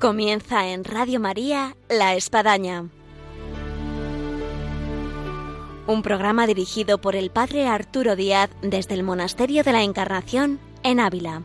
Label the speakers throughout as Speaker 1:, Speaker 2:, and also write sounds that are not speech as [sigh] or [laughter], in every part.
Speaker 1: Comienza en Radio María La Espadaña. Un programa dirigido por el Padre Arturo Díaz desde el Monasterio de la Encarnación en Ávila.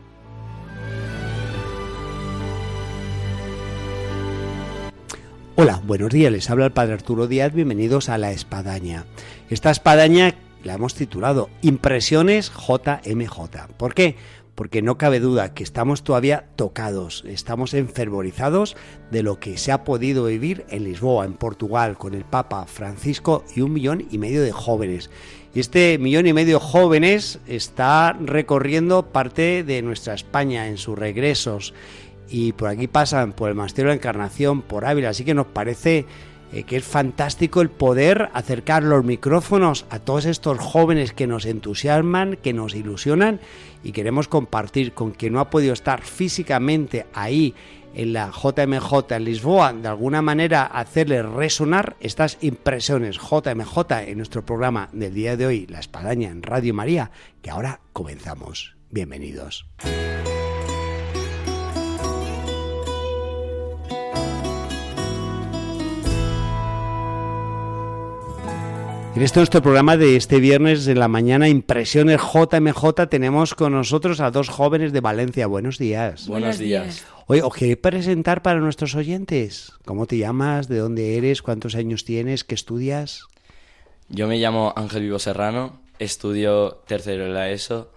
Speaker 2: Hola, buenos días, les habla el Padre Arturo Díaz, bienvenidos a La Espadaña. Esta espadaña la hemos titulado Impresiones JMJ. ¿Por qué? Porque no cabe duda que estamos todavía tocados, estamos enfervorizados de lo que se ha podido vivir en Lisboa, en Portugal, con el Papa Francisco y un millón y medio de jóvenes. Y este millón y medio de jóvenes está recorriendo parte de nuestra España en sus regresos y por aquí pasan por el Monasterio de la Encarnación, por Ávila, así que nos parece eh, que es fantástico el poder acercar los micrófonos a todos estos jóvenes que nos entusiasman, que nos ilusionan y queremos compartir con quien no ha podido estar físicamente ahí en la JMJ en Lisboa, de alguna manera hacerle resonar estas impresiones JMJ en nuestro programa del día de hoy, La Espadaña en Radio María, que ahora comenzamos. Bienvenidos. En este nuestro programa de este viernes de la mañana, Impresiones JMJ, tenemos con nosotros a dos jóvenes de Valencia. Buenos días.
Speaker 3: Buenos días.
Speaker 2: Oye, os queréis presentar para nuestros oyentes. ¿Cómo te llamas? ¿De dónde eres? ¿Cuántos años tienes? ¿Qué estudias?
Speaker 3: Yo me llamo Ángel Vivo Serrano, estudio tercero de la ESO,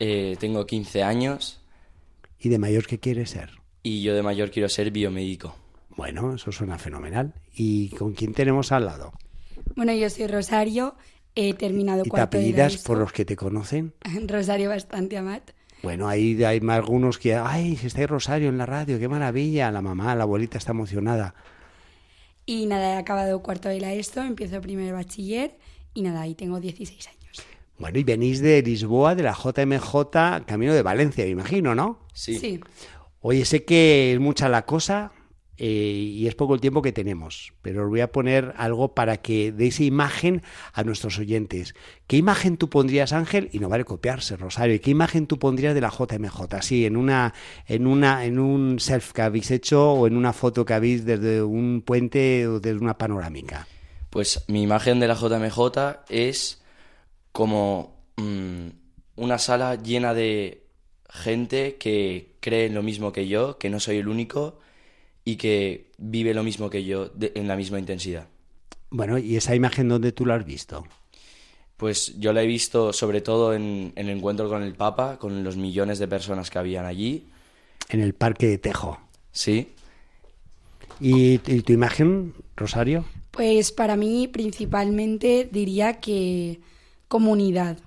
Speaker 3: eh, tengo 15 años.
Speaker 2: ¿Y de mayor qué quieres ser?
Speaker 3: Y yo de mayor quiero ser biomédico.
Speaker 2: Bueno, eso suena fenomenal. ¿Y con quién tenemos al lado?
Speaker 4: Bueno, yo soy Rosario, he terminado
Speaker 2: ¿Y te
Speaker 4: cuarto de la
Speaker 2: apellidas por los que te conocen? [laughs]
Speaker 4: Rosario Bastante Amat.
Speaker 2: Bueno, ahí hay más algunos que, ay, está Rosario en la radio, qué maravilla. La mamá, la abuelita está emocionada.
Speaker 4: Y nada, he acabado cuarto de la ESO, empiezo primero de bachiller y nada, ahí tengo 16 años.
Speaker 2: Bueno, y venís de Lisboa, de la JMJ, camino de Valencia, me imagino, ¿no?
Speaker 3: Sí.
Speaker 2: Oye, sé que es mucha la cosa eh, y es poco el tiempo que tenemos, pero os voy a poner algo para que deis imagen a nuestros oyentes. ¿Qué imagen tú pondrías, Ángel? Y no vale copiarse, Rosario. ¿Qué imagen tú pondrías de la JMJ? Así, en una, en una, en un self que habéis hecho o en una foto que habéis desde un puente o desde una panorámica.
Speaker 3: Pues mi imagen de la JMJ es como mm, una sala llena de gente que cree en lo mismo que yo, que no soy el único y que vive lo mismo que yo de- en la misma intensidad.
Speaker 2: Bueno, ¿y esa imagen dónde tú la has visto?
Speaker 3: Pues yo la he visto sobre todo en, en el encuentro con el Papa, con los millones de personas que habían allí.
Speaker 2: En el Parque de Tejo.
Speaker 3: Sí,
Speaker 2: ¿Y, y tu imagen, Rosario?
Speaker 4: Pues para mí principalmente diría que comunidad.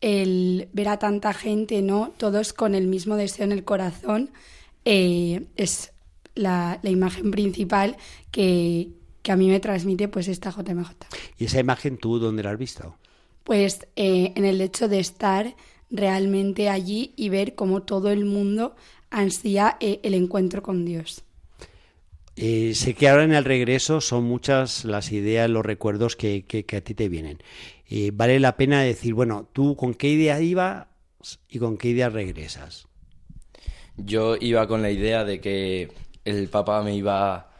Speaker 4: El ver a tanta gente, ¿no? Todos con el mismo deseo en el corazón eh, es la, la imagen principal que, que a mí me transmite pues esta JMJ.
Speaker 2: ¿Y esa imagen tú dónde la has visto?
Speaker 4: Pues eh, en el hecho de estar realmente allí y ver cómo todo el mundo ansía eh, el encuentro con Dios.
Speaker 2: Eh, sé que ahora en el regreso son muchas las ideas, los recuerdos que, que- que a ti te vienen. Eh, vale la pena decir, bueno, tú con qué idea ibas y con qué idea regresas.
Speaker 3: yo iba con la idea de que el Papa me iba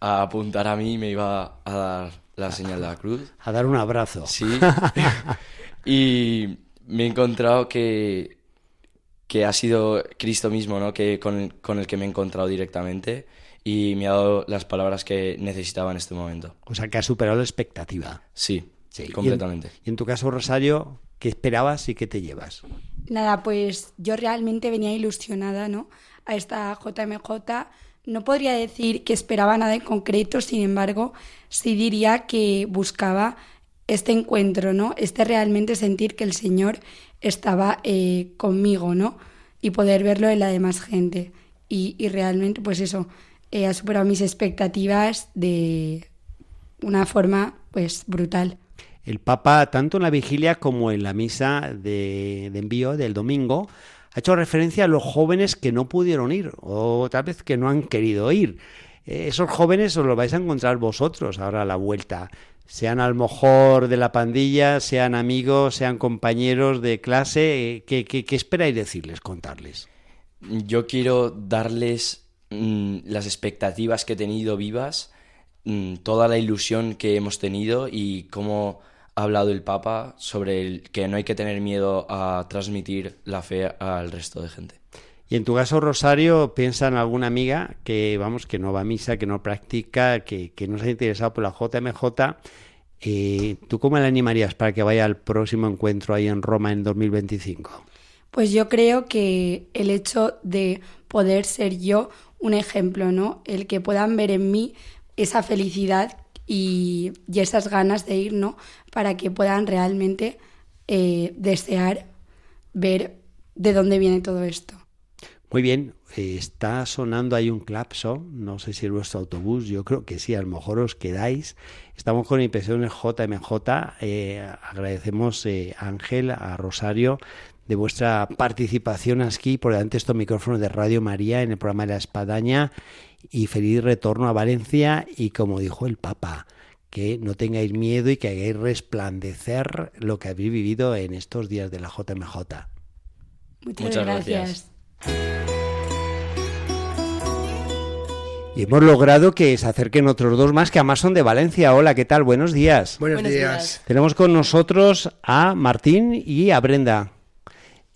Speaker 3: a apuntar a mí y me iba a dar la señal de la cruz.
Speaker 2: A dar un abrazo.
Speaker 3: Sí. [laughs] y me he encontrado que, que ha sido Cristo mismo, ¿no? Que con, con el que me he encontrado directamente y me ha dado las palabras que necesitaba en este momento.
Speaker 2: O sea, que has superado la expectativa.
Speaker 3: Sí,
Speaker 2: Sí.
Speaker 3: completamente.
Speaker 2: Y en, y en tu caso, Rosario, ¿qué esperabas y qué te llevas?
Speaker 4: Nada, pues yo realmente venía ilusionada, ¿no? A esta JMJ. No podría decir que esperaba nada en concreto, sin embargo, sí diría que buscaba este encuentro, ¿no? Este realmente sentir que el Señor estaba eh, conmigo, ¿no? Y poder verlo en la demás gente. Y, y realmente, pues eso, eh, ha superado mis expectativas de una forma, pues, brutal.
Speaker 2: El Papa, tanto en la vigilia como en la misa de, de envío del domingo, ha hecho referencia a los jóvenes que no pudieron ir o tal vez que no han querido ir. Eh, esos jóvenes os los vais a encontrar vosotros ahora a la vuelta. Sean a lo mejor de la pandilla, sean amigos, sean compañeros de clase. eh, ¿Qué, esperáis decirles, contarles?
Speaker 3: Yo quiero darles mm, las expectativas que he tenido vivas, mm, toda la ilusión que hemos tenido y cómo ha hablado el Papa sobre el, que no hay que tener miedo a transmitir la fe al resto de gente.
Speaker 2: Y en tu caso, Rosario, piensa en alguna amiga que, vamos, que no va a misa, que no practica, que, que no se ha interesado por la JMJ. Eh, ¿Tú cómo le animarías para que vaya al próximo encuentro ahí en Roma en 2025?
Speaker 4: Pues yo creo que el hecho de poder ser yo un ejemplo, ¿no? El que puedan ver en mí esa felicidad y, esas ganas de ir, ¿no? Para que puedan realmente eh, desear ver de dónde viene todo esto.
Speaker 2: Muy bien, eh, está sonando ahí un clapson, no sé si es vuestro autobús, yo creo que sí, a lo mejor os quedáis. Estamos con Impresiones JMJ, eh, agradecemos a Ángel, a Rosario, de vuestra participación aquí por delante de estos micrófonos de Radio María en el programa de la Espadaña y feliz retorno a Valencia y como dijo el Papa, que no tengáis miedo y que hagáis resplandecer lo que habéis vivido en estos días de la JMJ.
Speaker 4: Muchas, gracias.
Speaker 2: Y hemos logrado que se acerquen otros dos más que además son de Valencia. Hola, ¿qué tal? Buenos días.
Speaker 5: Buenos, días.
Speaker 2: Tenemos con nosotros a Martín y a Brenda.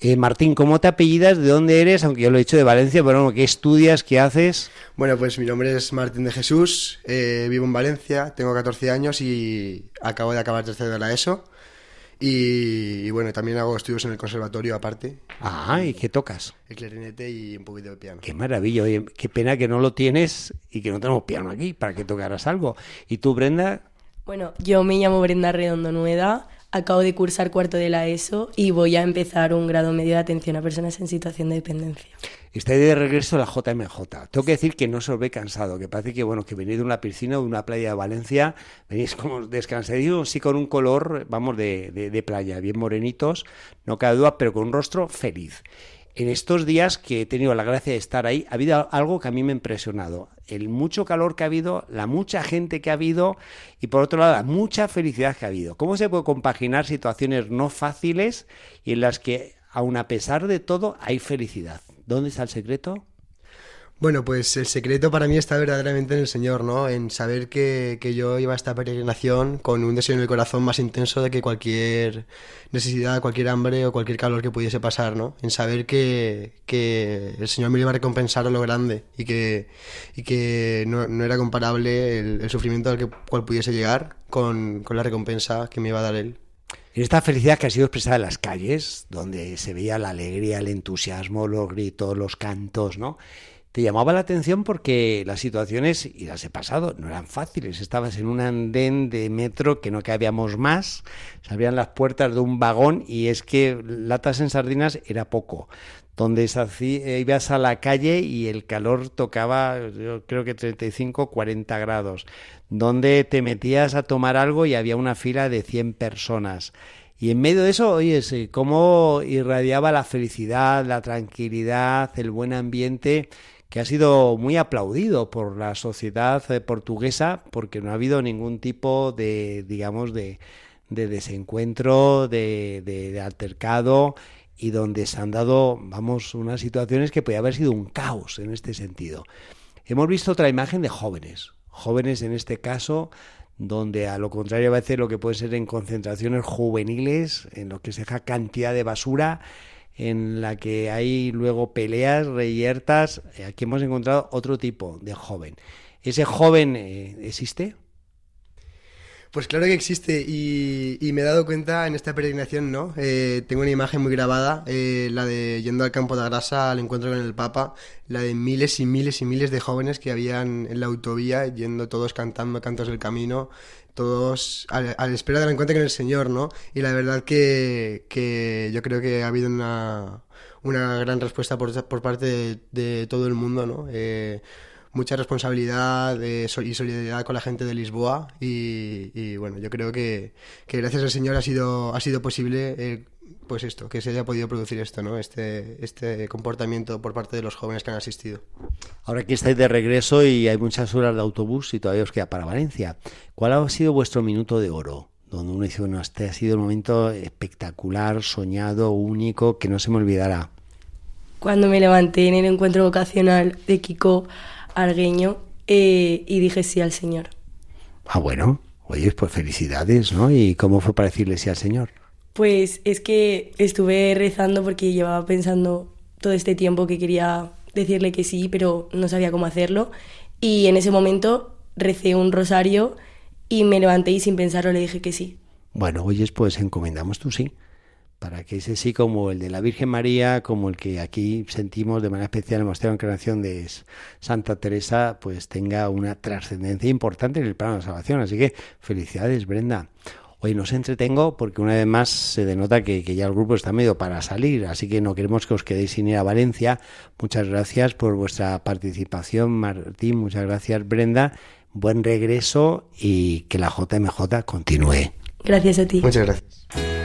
Speaker 2: Eh, Martín, ¿cómo te apellidas? ¿De dónde eres? Aunque yo lo he dicho de Valencia, pero ¿qué estudias? ¿Qué haces?
Speaker 5: Bueno, pues mi nombre es Martín de Jesús, eh, vivo en Valencia, tengo 14 años y acabo de acabar tercero de la ESO. Y, bueno, también hago estudios en el conservatorio aparte.
Speaker 2: Ah, ¿y qué tocas?
Speaker 5: El clarinete y un poquito de piano.
Speaker 2: Qué maravilla, oye, qué pena que no lo tienes y que no tenemos piano aquí para que tocaras algo. ¿Y tú, Brenda?
Speaker 6: Bueno, yo me llamo Brenda Redondo Nueda, acabo de cursar cuarto de la ESO y voy a empezar un grado medio de atención a personas en situación de dependencia.
Speaker 2: Estáis de regreso a la JMJ. Tengo que decir que no se os ve cansado, que parece que bueno que venís de una piscina o de una playa de Valencia, venís como descansadísimos, sí con un color, vamos, de, de, playa, bien morenitos, no cabe duda, pero con un rostro feliz. En estos días que he tenido la gracia de estar ahí, ha habido algo que a mí me ha impresionado. El mucho calor que ha habido, la mucha gente que ha habido y por otro lado la mucha felicidad que ha habido. ¿Cómo se puede compaginar situaciones no fáciles y en las que, aun a pesar de todo, hay felicidad? ¿Dónde está el secreto?
Speaker 5: Bueno, pues el secreto para mí está verdaderamente en el Señor, ¿no? En saber que, yo iba a esta peregrinación con un deseo en el corazón más intenso de que cualquier necesidad, cualquier hambre o cualquier calor que pudiese pasar, ¿no? En saber que, el Señor me iba a recompensar a lo grande y que, y que no, era comparable el, sufrimiento al que, cual pudiese llegar con, con la recompensa que me iba a dar Él.
Speaker 2: En esta felicidad que ha sido expresada en las calles, donde se veía la alegría, el entusiasmo, los gritos, los cantos, ¿no? Te llamaba la atención porque las situaciones, y las he pasado, no eran fáciles. Estabas en un andén de metro que no cabíamos más, se abrían las puertas de un vagón y es que latas en sardinas era poco donde ibas a la calle y el calor tocaba, yo creo que 35, 40 grados, donde te metías a tomar algo y había una fila de 100 personas. Y en medio de eso, oye, cómo irradiaba la felicidad, la tranquilidad, el buen ambiente, que ha sido muy aplaudido por la sociedad eh, portuguesa, porque no ha habido ningún tipo de, digamos, de, desencuentro, de, de altercado y donde se han dado, vamos, unas situaciones que podía haber sido un caos en este sentido. Hemos visto otra imagen de jóvenes, jóvenes en este caso, donde a lo contrario a veces lo que puede ser en concentraciones juveniles, en lo que se deja cantidad de basura, en la que hay luego peleas, reyertas, aquí hemos encontrado otro tipo de joven. ¿Ese joven eh, existe?
Speaker 5: Pues claro que existe y, me he dado cuenta en esta peregrinación, ¿no? Eh, tengo una imagen muy grabada, eh, la de yendo al campo de grasa al encuentro con el Papa, la de miles y miles y miles de jóvenes que habían en la autovía, yendo todos cantando cantos del camino, todos a, la espera encuentro con el Señor, ¿no? Y la verdad que, que yo creo que ha habido una, una gran respuesta por, por parte de, de, todo el mundo, ¿no? Eh, mucha responsabilidad y solidaridad con la gente de Lisboa y, bueno, yo creo que, gracias al Señor ha sido, ha sido posible eh, pues esto, que se haya podido producir esto, ¿no? Este, este comportamiento por parte de los jóvenes que han asistido.
Speaker 2: Ahora que estáis de regreso y hay muchas horas de autobús y todavía os queda para Valencia, ¿cuál ha sido vuestro minuto de oro? Donde uno dice, bueno, este ha sido un momento espectacular, soñado, único, que no se me olvidará.
Speaker 6: Cuando me levanté en el encuentro vocacional de Kiko Argueño eh, y dije sí al Señor.
Speaker 2: Ah, bueno. Oye, pues felicidades, ¿no? ¿Y cómo fue para decirle sí al Señor?
Speaker 6: Pues es que estuve rezando porque llevaba pensando todo este tiempo que quería decirle que sí, pero no sabía cómo hacerlo. Y en ese momento recé un rosario y me levanté y sin pensarlo le dije que sí.
Speaker 2: Bueno, oyes, pues encomendamos tu sí, para que ese sí como el de la Virgen María, como el que aquí sentimos de manera especial en el Monasterio de Encarnación de Santa Teresa, pues tenga una trascendencia importante en el plano de la salvación. Así que felicidades, Brenda. Hoy nos entretengo porque una vez más se denota que, que, ya el grupo está medio para salir, así que no queremos que os quedéis sin ir a Valencia. Muchas gracias por vuestra participación, Martín, muchas gracias, Brenda. Buen regreso y que la JMJ continúe.
Speaker 6: Gracias a ti.
Speaker 5: Muchas gracias.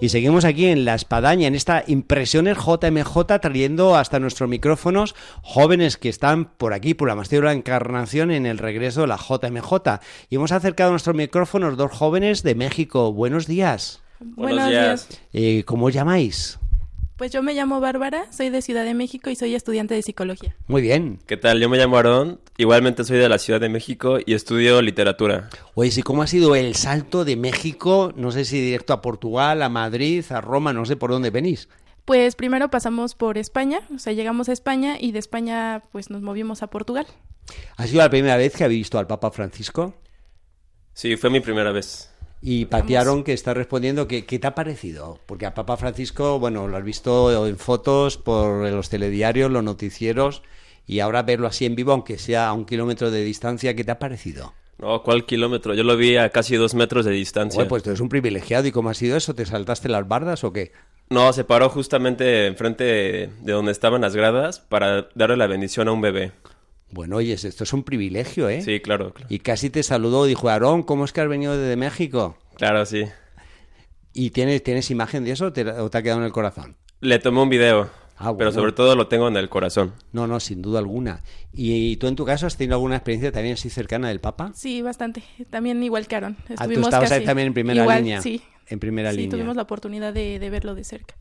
Speaker 2: Y seguimos aquí en La Espadaña, en esta Impresiones JMJ, trayendo hasta nuestros micrófonos jóvenes que están por aquí, por la Monasterio de la Encarnación, en el regreso de la JMJ. Y hemos acercado a nuestros micrófonos dos jóvenes de México. Buenos días.
Speaker 7: Buenos días.
Speaker 2: Eh, ¿Cómo os llamáis?
Speaker 7: Pues yo me llamo Bárbara, soy de Ciudad de México y soy estudiante de psicología.
Speaker 2: Muy bien.
Speaker 8: ¿Qué tal? Yo me llamo Aarón, igualmente soy de la Ciudad de México y estudio literatura.
Speaker 2: Oye, ¿y cómo ha sido el salto de México? No sé si directo a Portugal, a Madrid, a Roma, no sé por dónde venís.
Speaker 7: Pues primero pasamos por España, o sea, llegamos a España y de España pues nos movimos a Portugal.
Speaker 2: ¿Ha sido la primera vez que habéis visto al Papa Francisco?
Speaker 8: Sí, fue mi primera vez.
Speaker 2: Y Patiaron que está respondiendo, ¿qué, ¿qué te ha parecido? Porque a Papa Francisco, bueno, lo has visto en fotos por los telediarios, los noticieros, y ahora verlo así en vivo, aunque sea a un kilómetro de distancia, ¿qué te ha parecido?
Speaker 8: No, ¿cuál kilómetro? Yo lo vi a casi dos metros de distancia.
Speaker 2: Bueno, pues tú eres un privilegiado, ¿y cómo ha sido eso? ¿Te saltaste las bardas o qué?
Speaker 8: No, se paró justamente enfrente de donde estaban las gradas para darle la bendición a un bebé.
Speaker 2: Bueno, oyes, esto es un privilegio, ¿eh?
Speaker 8: Sí, claro, claro.
Speaker 2: Y casi te saludó, dijo, Aarón, ¿cómo es que has venido desde México?
Speaker 8: Claro, sí.
Speaker 2: ¿Y tienes, tienes imagen de eso o te, o te ha quedado en el corazón?
Speaker 8: Le tomé un video,
Speaker 2: Ah,
Speaker 8: pero
Speaker 2: bueno.
Speaker 8: sobre todo lo tengo en el corazón.
Speaker 2: No, no, sin duda alguna. ¿Y, tú en tu caso has tenido alguna experiencia también así cercana del Papa?
Speaker 7: Sí, bastante. También igual que Aaron.
Speaker 2: Ah, tú
Speaker 7: Estuvimos
Speaker 2: estabas ahí también en primera
Speaker 7: igual,
Speaker 2: línea.
Speaker 7: Sí,
Speaker 2: En primera
Speaker 7: sí
Speaker 2: línea.
Speaker 7: tuvimos la oportunidad de, de verlo de cerca.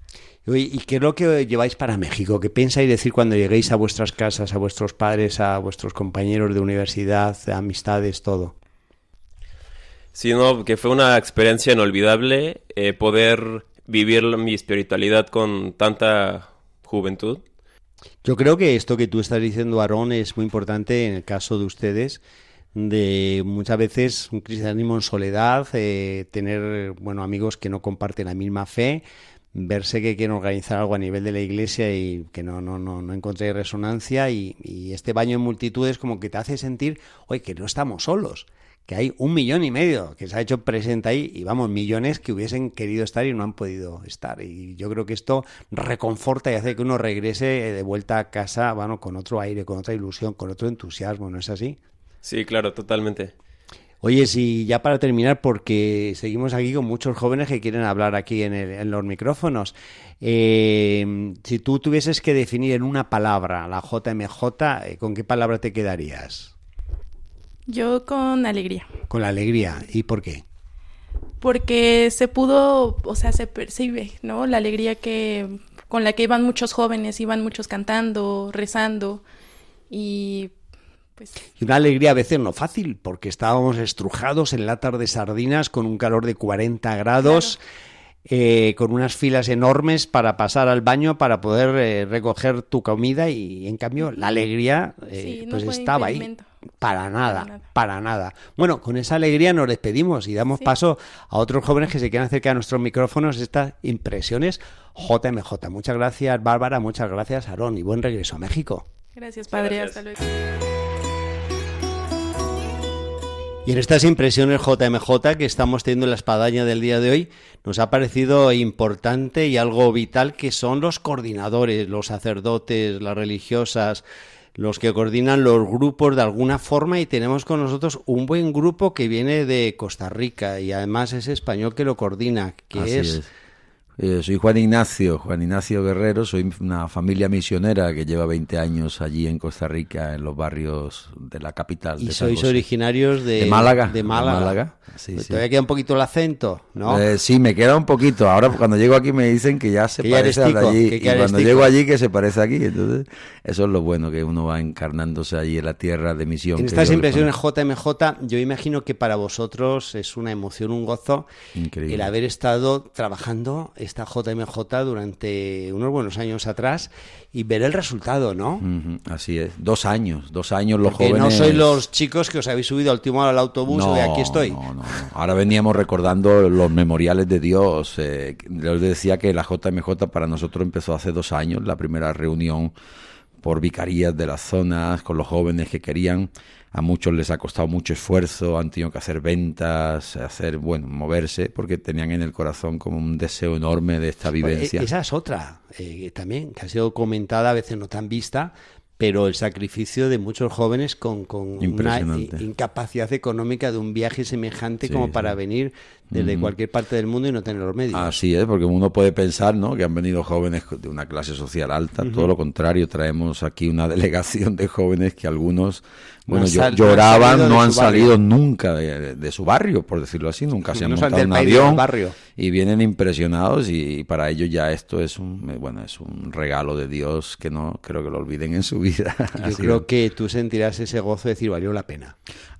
Speaker 2: Oye, ¿Y qué es lo que lleváis para México? ¿Qué pensáis decir cuando lleguéis a vuestras casas, a vuestros padres, a vuestros compañeros de universidad, de amistades, todo?
Speaker 8: Sino que fue una experiencia inolvidable eh, poder vivir mi espiritualidad con tanta juventud.
Speaker 2: Yo creo que esto que tú estás diciendo, Aarón, es muy importante en el caso de ustedes, de muchas veces un cristianismo en soledad, eh, tener bueno amigos que no comparten la misma fe, verse que quieren organizar algo a nivel de la iglesia y que no, no, no, no encontré resonancia y, y este baño en multitudes como que te hace sentir, oye, que no estamos solos, que hay un millón y medio que se ha hecho presente ahí y vamos, millones que hubiesen querido estar y no han podido estar. Y yo creo que esto reconforta y hace que uno regrese de vuelta a casa, bueno, con otro aire, con otra ilusión, con otro entusiasmo, ¿no es así?
Speaker 8: Sí, claro, totalmente.
Speaker 2: Oye, sí, ya para terminar, porque seguimos aquí con muchos jóvenes que quieren hablar aquí en, el- en los micrófonos. Eh, si tú tuvieses que definir en una palabra la JMJ, eh, ¿con qué palabra te quedarías?
Speaker 7: Yo con alegría,
Speaker 2: Con la alegría. ¿Y por qué?
Speaker 7: porque se pudo, o sea, se percibe, ¿no? La alegría que con la que iban muchos jóvenes, iban muchos cantando, rezando y pues
Speaker 2: Y una alegría a veces no fácil, porque estábamos estrujados en latas de sardinas con un calor de 40 grados, eh, con unas filas enormes para pasar al baño para poder eh, recoger tu comida y en cambio la alegría eh,
Speaker 7: Sí, no
Speaker 2: pues estaba ahí. Para nada,
Speaker 7: nada.
Speaker 2: para nada. Bueno, con esa alegría nos despedimos y damos
Speaker 7: Sí.
Speaker 2: paso a otros jóvenes que se quieran acercar a nuestros micrófonos estas impresiones JMJ. Muchas gracias, Bárbara, muchas gracias, Aarón, y buen regreso a México.
Speaker 7: gracias padre,
Speaker 8: Gracias.
Speaker 7: hasta luego.
Speaker 2: Y en estas impresiones JMJ que estamos teniendo en la espadaña del día de hoy, nos ha parecido importante y algo vital que son los coordinadores, los sacerdotes, las religiosas, los que coordinan los grupos de alguna forma y tenemos con nosotros un buen grupo que viene de Costa Rica y además es español que lo coordina, que
Speaker 9: Así
Speaker 2: es,
Speaker 9: es. Eh, soy Juan Ignacio, Juan Ignacio Guerrero, soy una familia misionera que lleva 20 años allí en Costa Rica, en los barrios de la capital.
Speaker 2: Y
Speaker 9: de
Speaker 2: sois
Speaker 9: José.
Speaker 2: originarios de,
Speaker 9: De Málaga,
Speaker 2: De Málaga.
Speaker 9: de Málaga, sí,
Speaker 2: Pues
Speaker 9: sí.
Speaker 2: Todavía queda un poquito el acento, ¿no?
Speaker 9: Eh, sí, me queda un poquito. Ahora cuando llego aquí me dicen que ya se
Speaker 2: Que
Speaker 9: parece
Speaker 2: tico,
Speaker 9: allí.
Speaker 2: que
Speaker 9: y cuando
Speaker 2: tico.
Speaker 9: llego allí que se parece aquí. Entonces, eso es lo bueno, que uno va encarnándose allí en la tierra de misión.
Speaker 2: En estas impresiones. JMJ, yo imagino que para vosotros es una emoción, un gozo
Speaker 9: Increíble.
Speaker 2: el haber estado trabajando esta JMJ durante unos buenos años atrás y ver el resultado, ¿no?
Speaker 9: Así es. Dos años, dos años los
Speaker 2: Porque
Speaker 9: jóvenes.
Speaker 2: no sois los chicos que os habéis subido al último al autobús
Speaker 9: No,
Speaker 2: de aquí estoy.
Speaker 9: No, no, no. Ahora veníamos recordando los memoriales de Dios. Eh, les decía que la JMJ para nosotros empezó hace dos años, la primera reunión por vicarías de las zonas, con los jóvenes que querían. A muchos les ha costado mucho esfuerzo, han tenido que hacer ventas, hacer, bueno, moverse, porque tenían en el corazón como un deseo enorme de esta vivencia.
Speaker 2: Eh, Esa es otra eh, también, que ha sido comentada, a veces no tan vista, pero el sacrificio de muchos jóvenes con, con una incapacidad económica de un viaje semejante
Speaker 9: Sí,
Speaker 2: como
Speaker 9: sí.
Speaker 2: para venir desde cualquier parte del mundo y no tener los medios.
Speaker 9: Así es, porque uno puede pensar ¿no? que han venido jóvenes de una clase social alta, todo lo contrario, traemos aquí una [laughs] delegación de jóvenes que algunos, bueno,
Speaker 2: no han
Speaker 9: lloraban, no han salido nunca de, de su barrio, por decirlo así, nunca se han
Speaker 2: No
Speaker 9: montado en un avión
Speaker 2: barrio.
Speaker 9: y vienen impresionados y, para ellos ya esto es un, eh, bueno, es un regalo de Dios que no creo que lo olviden en su [laughs] vida.
Speaker 2: Yo
Speaker 9: Así
Speaker 2: creo que tú sentirás ese gozo de decir, valió la pena.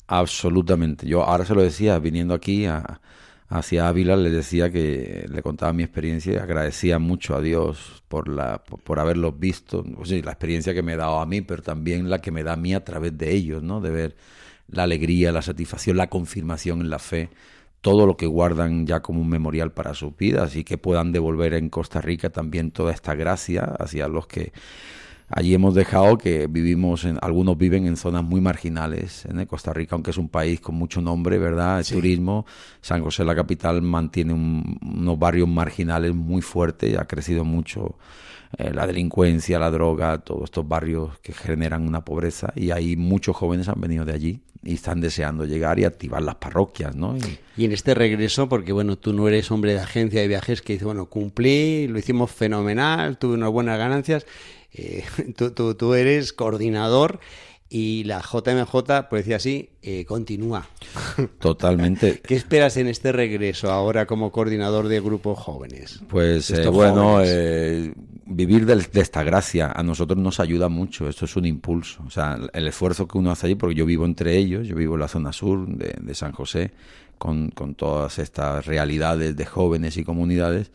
Speaker 9: Absolutamente. Yo ahora se lo decía, viniendo aquí a, hacia Ávila, le decía que le contaba mi experiencia y agradecía mucho a Dios por, la, por, haberlos visto. Pues sí, la experiencia que me ha dado a mí, pero también la que me da a mí a través de ellos, ¿no? De ver la alegría, la satisfacción, la confirmación en la fe, todo lo que guardan ya como un memorial para sus vidas y que puedan devolver en Costa Rica también toda esta gracia hacia los que Allí hemos dejado que vivimos, en, algunos viven en zonas muy marginales en Costa Rica, aunque es un país con mucho nombre, ¿verdad? El turismo. San José, la capital, mantiene un- unos barrios marginales muy fuertes, ha crecido mucho eh, la delincuencia, la droga, todos estos barrios que generan una pobreza y ahí muchos jóvenes han venido de allí y están deseando llegar y activar las parroquias, ¿no? Y-
Speaker 2: Y en este regreso, porque bueno, tú no eres hombre de agencia de viajes que dice, bueno, cumplí, lo hicimos fenomenal, tuve unas buenas ganancias, eh, [laughs] tú, tú, tú eres coordinador y la JMJ, por decir así, eh, continúa. [laughs]
Speaker 9: totalmente.
Speaker 2: ¿Qué esperas en este regreso ahora como coordinador de grupos jóvenes?
Speaker 9: Pues eh, bueno, eh, vivir de, esta gracia a nosotros nos ayuda mucho, esto es un impulso, o sea, el esfuerzo que uno hace allí, porque yo vivo entre ellos, yo vivo en la zona sur de, de San José, con, todas estas realidades de jóvenes y comunidades,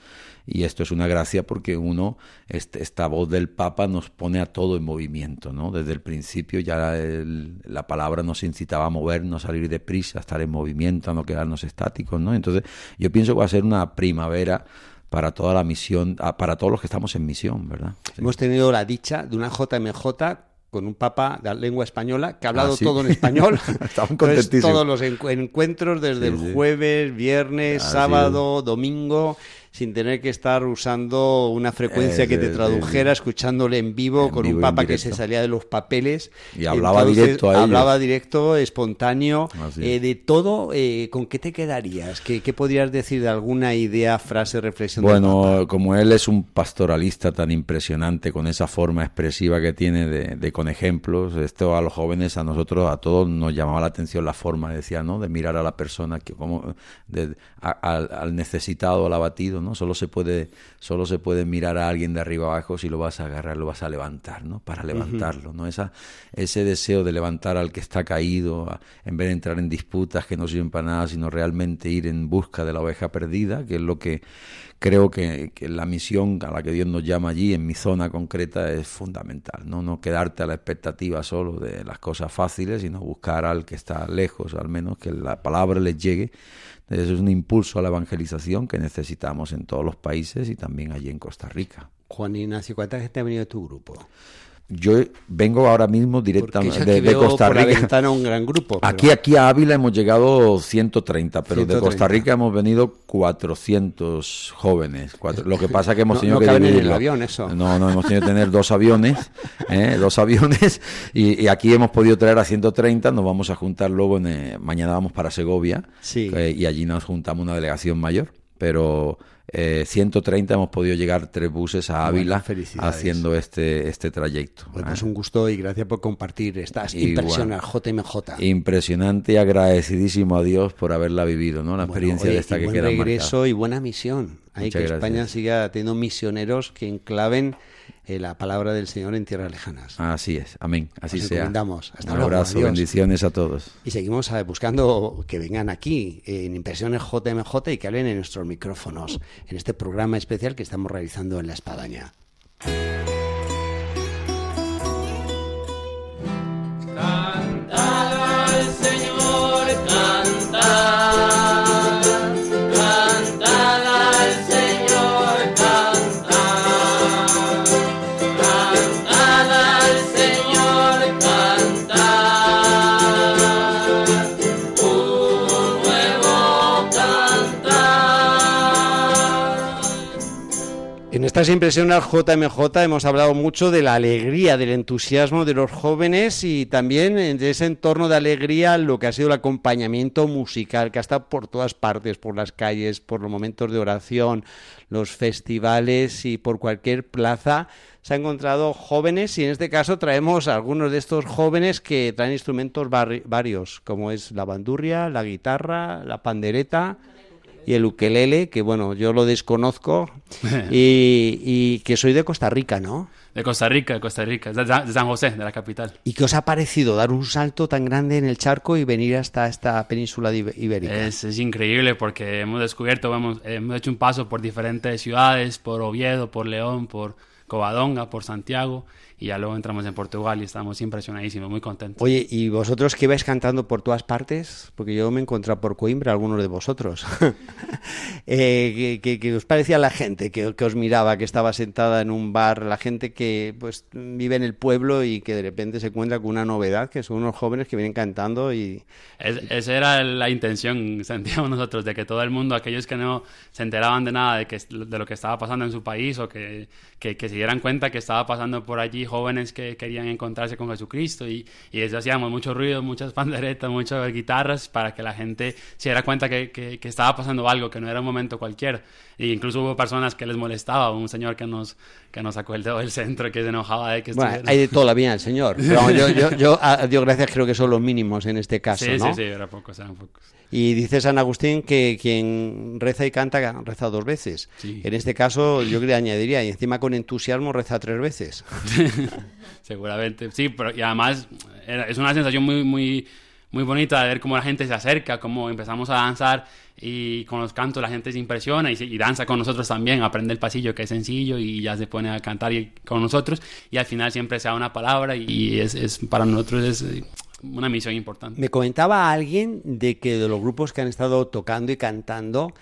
Speaker 9: y esto es una gracia porque uno, este- esta voz del Papa nos pone a todo en movimiento, ¿no? Desde el principio ya el- la palabra nos incitaba a movernos, a salir de prisa, a estar en movimiento, a no quedarnos estáticos, ¿no? Entonces yo pienso que va a ser una primavera para toda la misión, ah, para todos los que estamos en misión, ¿verdad?
Speaker 2: Hemos tenido la dicha de una JMJ con un papa de lengua española que ha hablado
Speaker 9: Ah, sí.
Speaker 2: todo en español. [laughs]
Speaker 9: Estaban contentísimos.
Speaker 2: todos los encu- encuentros desde
Speaker 9: Sí,
Speaker 2: el jueves, viernes, sábado, domingo, sin tener que estar usando una frecuencia
Speaker 9: Eh,
Speaker 2: que te tradujera, escuchándole en vivo
Speaker 9: En
Speaker 2: con
Speaker 9: vivo
Speaker 2: un papa que se salía de los papeles.
Speaker 9: Y hablaba directo a ellos.
Speaker 2: Hablaba directo, espontáneo, eh, de todo. eh, ¿Con qué te quedarías? ¿Qué, qué podrías decir de alguna idea, frase, reflexión?
Speaker 9: Bueno, como él es un pastoralista tan impresionante, con esa forma expresiva que tiene de, de con ejemplos, esto a los jóvenes, a nosotros, a todos nos llamaba la atención la forma, decía, ¿no? De mirar a la persona, que como de- a- al, al necesitado, al abatido, ¿no? Solo se puede, solo se puede mirar a alguien de arriba abajo si lo vas a agarrar, lo vas a levantar, ¿no? Para levantarlo, ¿no? Esa, ese deseo de levantar al que está caído, a- en vez de entrar en disputas que no sirven para nada, sino realmente ir en busca de la oveja perdida, que es lo que creo que, que la misión a la que Dios nos llama allí, en mi zona concreta, es fundamental. No, no quedarte a la expectativa solo de las cosas fáciles, sino buscar al que está lejos, al menos que la palabra les llegue. Eso es un impulso a la evangelización que necesitamos en todos los países y también allí en Costa Rica.
Speaker 2: Juan Ignacio, ¿cuánta gente ha venido de tu grupo?
Speaker 9: Yo vengo ahora mismo directamente de, Costa Rica.
Speaker 2: un gran grupo. pero-
Speaker 9: Aquí, aquí a Ávila hemos llegado 130, pero de
Speaker 2: 130.
Speaker 9: Costa Rica hemos venido 400 jóvenes. Cuatro- lo que [laughs] pasa que hemos
Speaker 2: No-
Speaker 9: tenido
Speaker 2: no
Speaker 9: que
Speaker 2: caben en el
Speaker 9: dividirlo.
Speaker 2: avión, eso.
Speaker 9: No, no, hemos tenido que tener dos aviones, ¿eh? dos aviones, [laughs] y, y aquí hemos podido traer a 130, nos vamos a juntar luego, en, eh, mañana vamos para Segovia,
Speaker 2: Sí.
Speaker 9: eh, y allí nos juntamos una delegación mayor, pero eh, 130 hemos podido llegar tres buses a
Speaker 2: Bueno,
Speaker 9: Ávila
Speaker 2: felicidades.
Speaker 9: haciendo este, este trayecto.
Speaker 2: Bueno,
Speaker 9: Ah,
Speaker 2: pues un gusto y gracias por compartir estas
Speaker 9: Igual.
Speaker 2: impresiones JMJ.
Speaker 9: Impresionante y agradecidísimo a Dios por haberla vivido, ¿no? Una
Speaker 2: Bueno,
Speaker 9: experiencia
Speaker 2: oye,
Speaker 9: de esta
Speaker 2: y
Speaker 9: que
Speaker 2: buen
Speaker 9: queda
Speaker 2: regreso
Speaker 9: marcada.
Speaker 2: y buena misión. Hay
Speaker 9: Muchas
Speaker 2: que España siga teniendo misioneros que enclaven eh, la palabra del Señor en tierras lejanas.
Speaker 9: Así es, amén, así
Speaker 2: Os
Speaker 9: sea.
Speaker 2: Hasta
Speaker 9: Un
Speaker 2: luego,
Speaker 9: abrazo,
Speaker 2: adiós.
Speaker 9: bendiciones a todos.
Speaker 2: Y seguimos eh, buscando que vengan aquí en Impresiones JMJ y que hablen en nuestros micrófonos en este programa especial que estamos realizando en La Espadaña. Estas impresiones JMJ hemos hablado mucho de la alegría, del entusiasmo de los jóvenes y también de ese entorno de alegría lo que ha sido el acompañamiento musical que ha estado por todas partes, por las calles, por los momentos de oración, los festivales y por cualquier plaza se han encontrado jóvenes y en este caso traemos a algunos de estos jóvenes que traen instrumentos vari- varios, como es la bandurria, la guitarra, la pandereta y el ukelele, que bueno, yo lo desconozco, [laughs] y, y que soy de Costa Rica, ¿no?
Speaker 10: De Costa Rica, de Costa Rica, de San José, de la capital.
Speaker 2: ¿Y qué os ha parecido dar un salto tan grande en el charco y venir hasta esta península ibérica?
Speaker 10: Es, es increíble porque hemos descubierto, hemos, hemos hecho un paso por diferentes ciudades, por Oviedo, por León, por Covadonga, por Santiago, y ya luego entramos en Portugal y estamos impresionadísimos, muy contentos.
Speaker 2: Oye, ¿y vosotros que vais cantando por todas partes? Porque yo me he encontrado por Coimbra algunos de vosotros. [laughs] Eh, ¿qué, qué- qué os parecía la gente que, que os miraba, que estaba sentada en un bar, la gente que pues vive en el pueblo y que de repente se encuentra con una novedad, que son unos jóvenes que vienen cantando y...
Speaker 10: Es- esa era la intención, [laughs] sentíamos nosotros, de que todo el mundo, aquellos que no se enteraban de nada de, que, de lo que estaba pasando en su país o que, que, que se dieran cuenta que estaba pasando por allí jóvenes que querían encontrarse con Jesucristo y, y eso hacíamos mucho ruido, muchas [laughs] panderetas, muchas guitarras para que la gente se diera cuenta que, que, que estaba pasando algo, que no era un momento cualquiera. E incluso hubo personas que les molestaba, un señor que nos, que nos sacó el dedo del centro, que se enojaba de que
Speaker 2: Bueno,
Speaker 10: estuviera-
Speaker 2: hay de todo la vida el Señor. Pero yo, yo, yo, a Dios gracias, creo que son los mínimos en este caso,
Speaker 10: Sí,
Speaker 2: ¿no?
Speaker 10: sí, sí, eran pocos, eran pocos.
Speaker 2: Y dice San Agustín que quien reza y canta reza dos veces.
Speaker 10: Sí.
Speaker 2: En este caso yo le añadiría, y encima con entusiasmo reza tres veces. [laughs] [laughs]
Speaker 10: Seguramente, sí, pero y además es una sensación muy, muy, muy bonita de ver cómo la gente se acerca, cómo empezamos a danzar y con los cantos la gente se impresiona y danza con nosotros también, aprende el pasillo que es sencillo y ya se pone a cantar y- con nosotros y al final siempre se da una palabra y es, es- para nosotros es eh, una misión importante.
Speaker 2: Me comentaba alguien de que de los grupos que han estado tocando y cantando,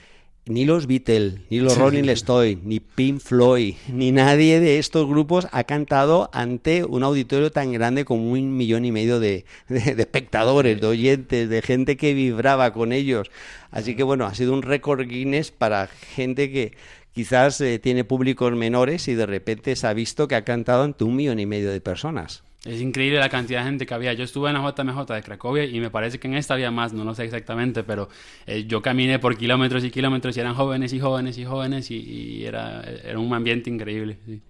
Speaker 2: ni los Beatles, ni los Rolling Stones, ni Pink Floyd, ni nadie de estos grupos ha cantado ante un auditorio tan grande como un millón y medio de, de- de espectadores, de oyentes, de gente que vibraba con ellos. Así que bueno, ha sido un récord Guinness para gente que quizás eh, tiene públicos menores y de repente se ha visto que ha cantado ante un millón y medio de personas.
Speaker 10: Es increíble la cantidad de gente que había. Yo estuve en la JMJ de Cracovia y me parece que en esta había más, no lo sé exactamente, pero eh, yo caminé por kilómetros y kilómetros y eran jóvenes y jóvenes y jóvenes y, y era, era un ambiente increíble. sí.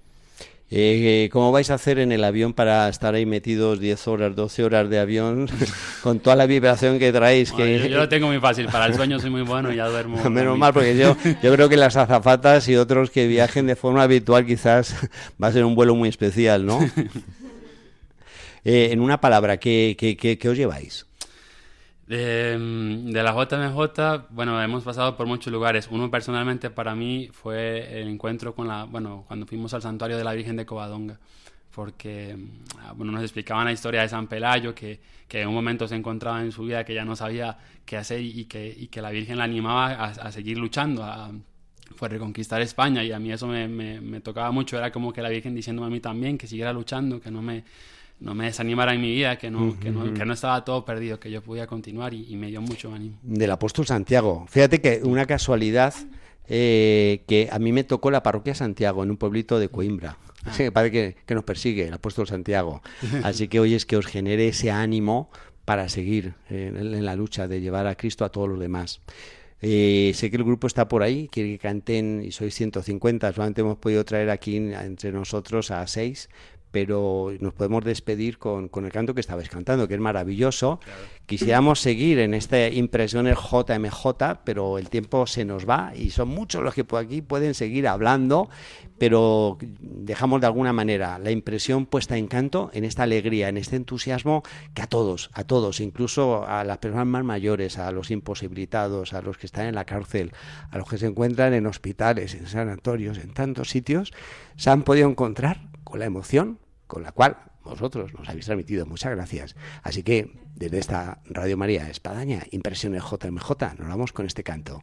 Speaker 2: Eh, ¿Cómo vais a hacer en el avión para estar ahí metidos 10 horas, 12 horas de avión [laughs] con toda la vibración que traéis?
Speaker 10: Bueno,
Speaker 2: que...
Speaker 10: yo, yo lo tengo muy fácil, para el sueño soy muy bueno y ya duermo. [laughs]
Speaker 2: Menos mal, porque yo, [laughs] yo creo que las azafatas y otros que viajen de forma habitual quizás va a ser un vuelo muy especial, ¿no? Eh, en una palabra, ¿qué, qué, qué- qué os lleváis?
Speaker 10: De, mm, de la JMJ, bueno, hemos pasado por muchos lugares. Uno personalmente para mí fue el encuentro con la, bueno, cuando fuimos al santuario de la Virgen de Covadonga, porque, mm, bueno, nos explicaban la historia de San Pelayo, que, que en un momento se encontraba en su vida que ya no sabía qué hacer y que, y que la Virgen la animaba a, a seguir luchando, a, fue reconquistar España y a mí eso me, me, me tocaba mucho, era como que la Virgen diciéndome a mí también que siguiera luchando, que no me, no me desanimara en mi vida, que no, que no, que no estaba todo perdido, que yo podía continuar y, y me dio mucho ánimo.
Speaker 2: Del apóstol Santiago. Fíjate que una casualidad eh, que a mí me tocó la parroquia Santiago en un pueblito de Coimbra. Sí, me parece que, que nos persigue el apóstol Santiago. Así que hoy es que os genere ese ánimo para seguir en, en la lucha de llevar a Cristo a todos los demás.
Speaker 11: Eh, sé que el grupo está por ahí, quiere que canten y sois 150, solamente hemos podido traer aquí entre nosotros a seis, pero nos podemos despedir con, con, el canto que estabais cantando, que es maravilloso. Quisiéramos seguir en esta impresión el JMJ, pero el tiempo se nos va y son muchos los que por aquí pueden seguir hablando, pero dejamos de alguna manera la impresión puesta en canto, en esta alegría, en este entusiasmo que a todos, a todos, incluso a las personas más mayores, a los imposibilitados, a los que están en la cárcel, a los que se encuentran en hospitales, en sanatorios, en tantos sitios, se han podido encontrar con la emoción con la cual vosotros nos habéis transmitido. Muchas gracias. Así que desde esta Radio María Espadaña, Impresiones JMJ, nos vamos con este canto.